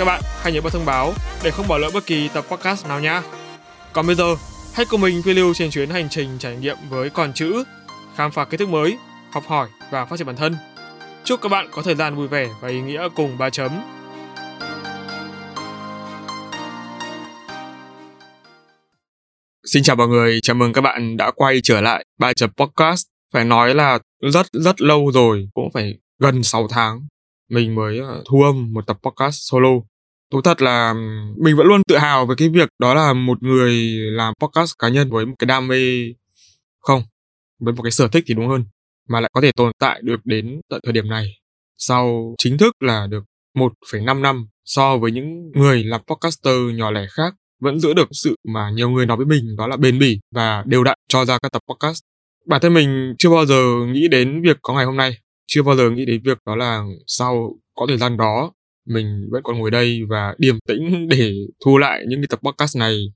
Các bạn hãy nhớ bật thông báo để không bỏ lỡ bất kỳ tập podcast nào nhé. Còn bây giờ, hãy cùng mình phiêu lưu trên chuyến hành trình trải nghiệm với con chữ, khám phá kiến thức mới, học hỏi và phát triển bản thân. Chúc các bạn có thời gian vui vẻ và ý nghĩa cùng ba chấm. Xin chào mọi người, chào mừng các bạn đã quay trở lại ba chấm podcast. Phải nói là rất rất lâu rồi, cũng phải gần 6 tháng mình mới ờ, thu âm một tập podcast solo thú thật là mình vẫn luôn tự hào về cái việc đó là một người làm podcast cá nhân với một cái đam mê không với một cái sở thích thì đúng hơn mà lại có thể tồn tại được đến tận thời điểm này sau chính thức là được 1,5 năm so với những người làm podcaster nhỏ lẻ khác vẫn giữ được sự mà nhiều người nói với mình đó là bền bỉ và đều đặn cho ra các tập podcast. Bản thân mình chưa bao giờ nghĩ đến việc có ngày hôm nay, chưa bao giờ nghĩ đến việc đó là sau có thời gian đó mình vẫn còn ngồi đây và điềm tĩnh để thu lại những cái tập podcast này.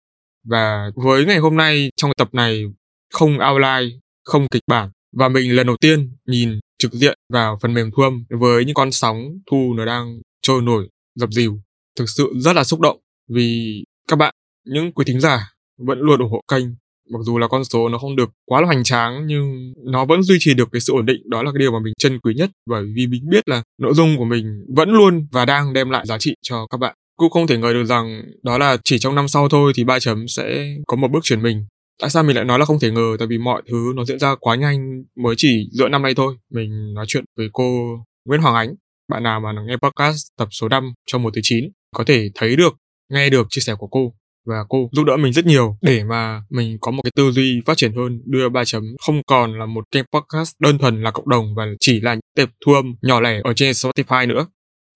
Và với ngày hôm nay, trong tập này không outline, không kịch bản, và mình lần đầu tiên nhìn trực diện vào phần mềm thu âm với những con sóng thu nó đang trôi nổi, dập dìu. Thực sự rất là xúc động vì các bạn, những quý thính giả vẫn luôn ủng hộ kênh mặc dù là con số nó không được quá là hoành tráng, nhưng nó vẫn duy trì được cái sự ổn định. Đó là cái điều mà mình trân quý nhất, bởi vì mình biết là nội dung của mình vẫn luôn và đang đem lại giá trị cho các bạn. Cũng không thể ngờ được rằng đó là chỉ trong năm sau thôi thì ba chấm sẽ có một bước chuyển mình. Tại sao mình lại nói là không thể ngờ? Tại vì mọi thứ nó diễn ra quá nhanh, mới chỉ giữa năm nay thôi. Mình nói chuyện với cô Nguyễn Hoàng Ánh. Bạn nào mà nghe podcast tập số 5 trong một thứ 9 có thể thấy được, nghe được chia sẻ của cô và cô giúp đỡ mình rất nhiều. Để mà mình có một cái tư duy phát triển hơn đưa ba chấm không còn là một kênh podcast đơn thuần là cộng đồng và chỉ là tệp thu âm nhỏ lẻ ở trên Spotify nữa.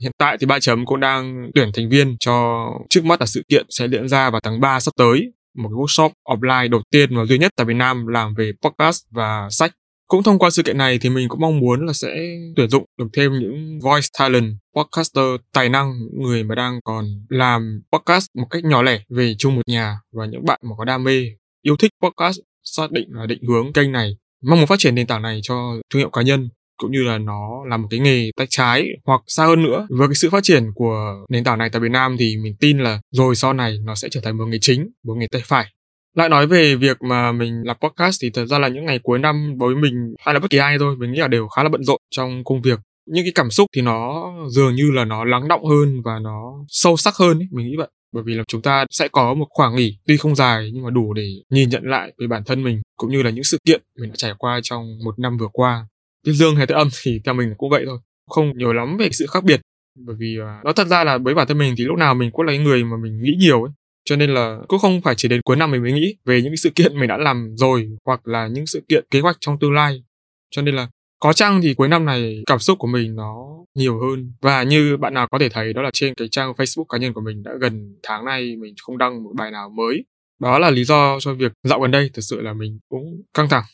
Hiện tại thì ba chấm cũng đang tuyển thành viên cho trước mắt là sự kiện sẽ diễn ra vào tháng 3 sắp tới một cái workshop offline đầu tiên và duy nhất tại Việt Nam làm về podcast và sách. Cũng thông qua sự kiện này thì mình cũng mong muốn là sẽ tuyển dụng được thêm những voice talent, podcaster tài năng, người mà đang còn làm podcast một cách nhỏ lẻ về chung một nhà và những bạn mà có đam mê, yêu thích podcast xác định là định hướng kênh này mong muốn phát triển nền tảng này cho thương hiệu cá nhân cũng như là nó là một cái nghề tay trái hoặc xa hơn nữa. Với cái sự phát triển của nền tảng này tại Việt Nam thì mình tin là rồi sau này nó sẽ trở thành một nghề chính một nghề tay phải. Lại nói về việc mà mình làm podcast thì thật ra là những ngày cuối năm với mình hay là bất kỳ ai thôi mình nghĩ là đều khá là bận rộn trong công việc những cái cảm xúc thì nó dường như là nó lắng động hơn và nó sâu sắc hơn ấy, mình nghĩ vậy. Bởi vì là chúng ta sẽ có một khoảng nghỉ tuy không dài nhưng mà đủ để nhìn nhận lại về bản thân mình cũng như là những sự kiện mình đã trải qua trong một năm vừa qua. Tiết dương hay tiết âm thì theo mình cũng vậy thôi không nhiều lắm về sự khác biệt. Bởi vì à, nó thật ra là với bản thân mình thì lúc nào mình cũng là người mà mình nghĩ nhiều ấy. Cho nên là cũng không phải chỉ đến cuối năm mình mới nghĩ về những sự kiện mình đã làm rồi hoặc là những sự kiện kế hoạch trong tương lai. Cho nên là có chăng thì cuối năm này cảm xúc của mình nó nhiều hơn? Và như bạn nào có thể thấy, đó là trên cái trang Facebook cá nhân của mình đã gần tháng nay mình không đăng một bài nào mới. Đó là lý do cho việc dạo gần đây thực sự là mình cũng căng thẳng.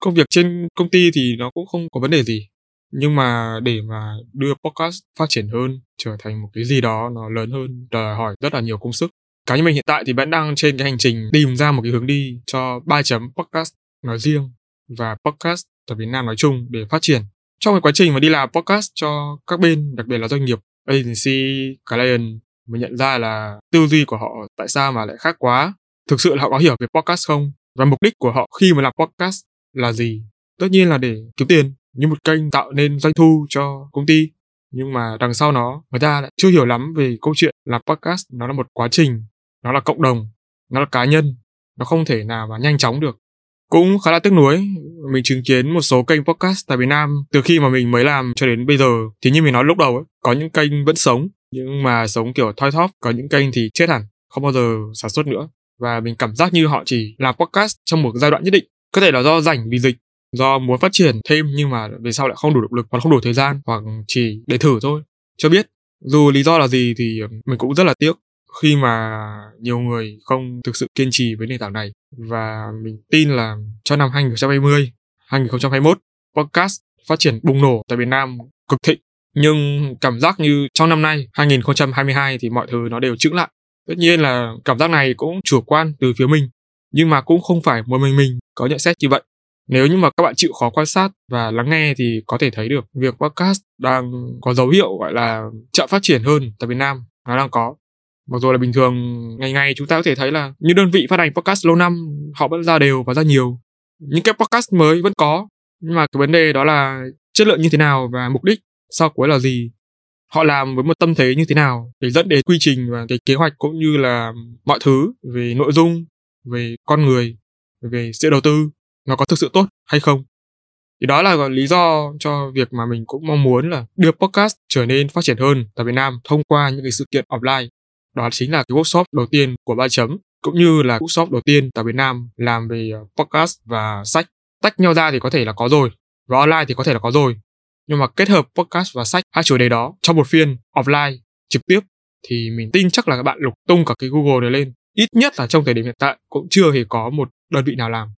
Công việc trên công ty thì nó cũng không có vấn đề gì, nhưng mà để mà đưa podcast phát triển hơn, trở thành một cái gì đó nó lớn hơn, đòi hỏi rất là nhiều công sức. Cá nhân mình hiện tại thì vẫn đang trên cái hành trình tìm ra một cái hướng đi cho ba chấm podcast nói riêng và podcast ở Việt Nam nói chung để phát triển. Trong cái quá trình mà đi làm podcast cho các bên, đặc biệt là doanh nghiệp agency client, mình nhận ra là tư duy của họ tại sao mà lại khác quá. Thực sự là họ có hiểu về podcast không? Và mục đích của họ khi mà làm podcast là gì? Tất nhiên là để kiếm tiền như một kênh tạo nên doanh thu cho công ty. Nhưng mà đằng sau nó, người ta lại chưa hiểu lắm về câu chuyện làm podcast nó là một quá trình, nó là cộng đồng, nó là cá nhân, nó không thể nào mà nhanh chóng được cũng khá là tiếc nuối mình chứng kiến một số kênh podcast tại Việt Nam từ khi mà mình mới làm cho đến bây giờ. Thì như mình nói lúc đầu ấy, có những kênh vẫn sống nhưng mà sống kiểu thoi thóp có những kênh thì chết hẳn không bao giờ sản xuất nữa. Và mình cảm giác như họ chỉ làm podcast trong một giai đoạn nhất định. Có thể là do rảnh vì dịch do muốn phát triển thêm nhưng mà về sau lại không đủ động lực hoặc không đủ thời gian hoặc chỉ để thử thôi. Cho biết dù lý do là gì thì ừ, mình cũng rất là tiếc khi mà nhiều người không thực sự kiên trì với nền tảng này. Và mình tin là cho năm 2020, 2021 podcast phát triển bùng nổ tại Việt Nam cực thịnh. Nhưng cảm giác như trong năm nay 2022 thì mọi thứ nó đều chững lại. Tất nhiên là cảm giác này cũng chủ quan từ phía mình nhưng mà cũng không phải một mình mình có nhận xét như vậy. Nếu như mà các bạn chịu khó quan sát và lắng nghe thì có thể thấy được việc podcast đang có dấu hiệu gọi là chậm phát triển hơn tại Việt Nam. Nó đang có mặc dù là bình thường, ngày ngày chúng ta có thể thấy là những đơn vị phát hành podcast lâu năm, họ vẫn ra đều và ra nhiều. Những cái podcast mới vẫn có, nhưng mà cái vấn đề đó là chất lượng như thế nào và mục đích sau cuối là gì? Họ làm với một tâm thế như thế nào để dẫn đến quy trình và cái kế hoạch cũng như là mọi thứ về nội dung, về con người, về sự đầu tư nó có thực sự tốt hay không? Thì đó là lý do cho việc mà mình cũng mong muốn là đưa podcast trở nên phát triển hơn tại Việt Nam thông qua những cái sự kiện offline đó chính là cái workshop đầu tiên của ba chấm cũng như là workshop đầu tiên tại Việt Nam làm về ờ, podcast và sách. Tách nhau ra thì có thể là có rồi và online thì có thể là có rồi. Nhưng mà kết hợp podcast và sách hai chủ đề đó trong một phiên offline trực tiếp thì mình tin chắc là các bạn lục tung cả cái Google này lên. Ít nhất là trong thời điểm hiện tại cũng chưa hề có một đơn vị nào làm.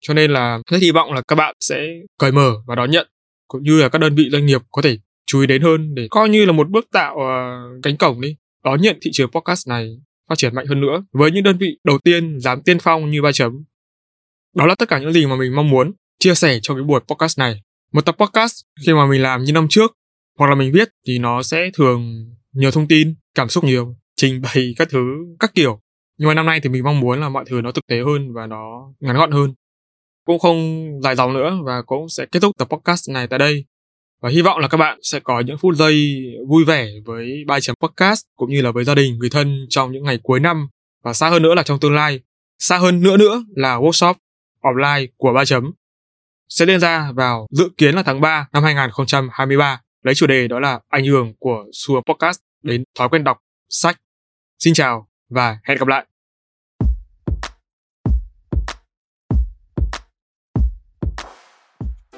Cho nên là rất hy vọng là các bạn sẽ cởi mở và đón nhận cũng như là các đơn vị doanh nghiệp có thể chú ý đến hơn để coi như là một bước tạo uh, cánh cổng đi đón nhận thị trường podcast này phát triển mạnh hơn nữa với những đơn vị đầu tiên dám tiên phong như ba chấm. Đó là tất cả những gì mà mình mong muốn chia sẻ trong cái buổi podcast này. Một tập podcast khi mà mình làm như năm trước, hoặc là mình viết thì nó sẽ thường nhiều thông tin, cảm xúc nhiều, trình bày các thứ các kiểu. Nhưng mà năm nay thì mình mong muốn là mọi thứ nó thực tế hơn và nó ngắn gọn hơn. Cũng không dài dòng nữa và cũng sẽ kết thúc tập podcast này tại đây và hy vọng là các bạn sẽ có những phút giây vui vẻ với ba chấm podcast, cũng như là với gia đình, người thân trong những ngày cuối năm và xa hơn nữa là trong tương lai xa hơn nữa nữa là workshop offline của ba chấm sẽ diễn ra vào dự kiến là tháng 3 năm 2023 lấy chủ đề đó là ảnh hưởng của xu podcast đến thói quen đọc sách. Xin chào và hẹn gặp lại.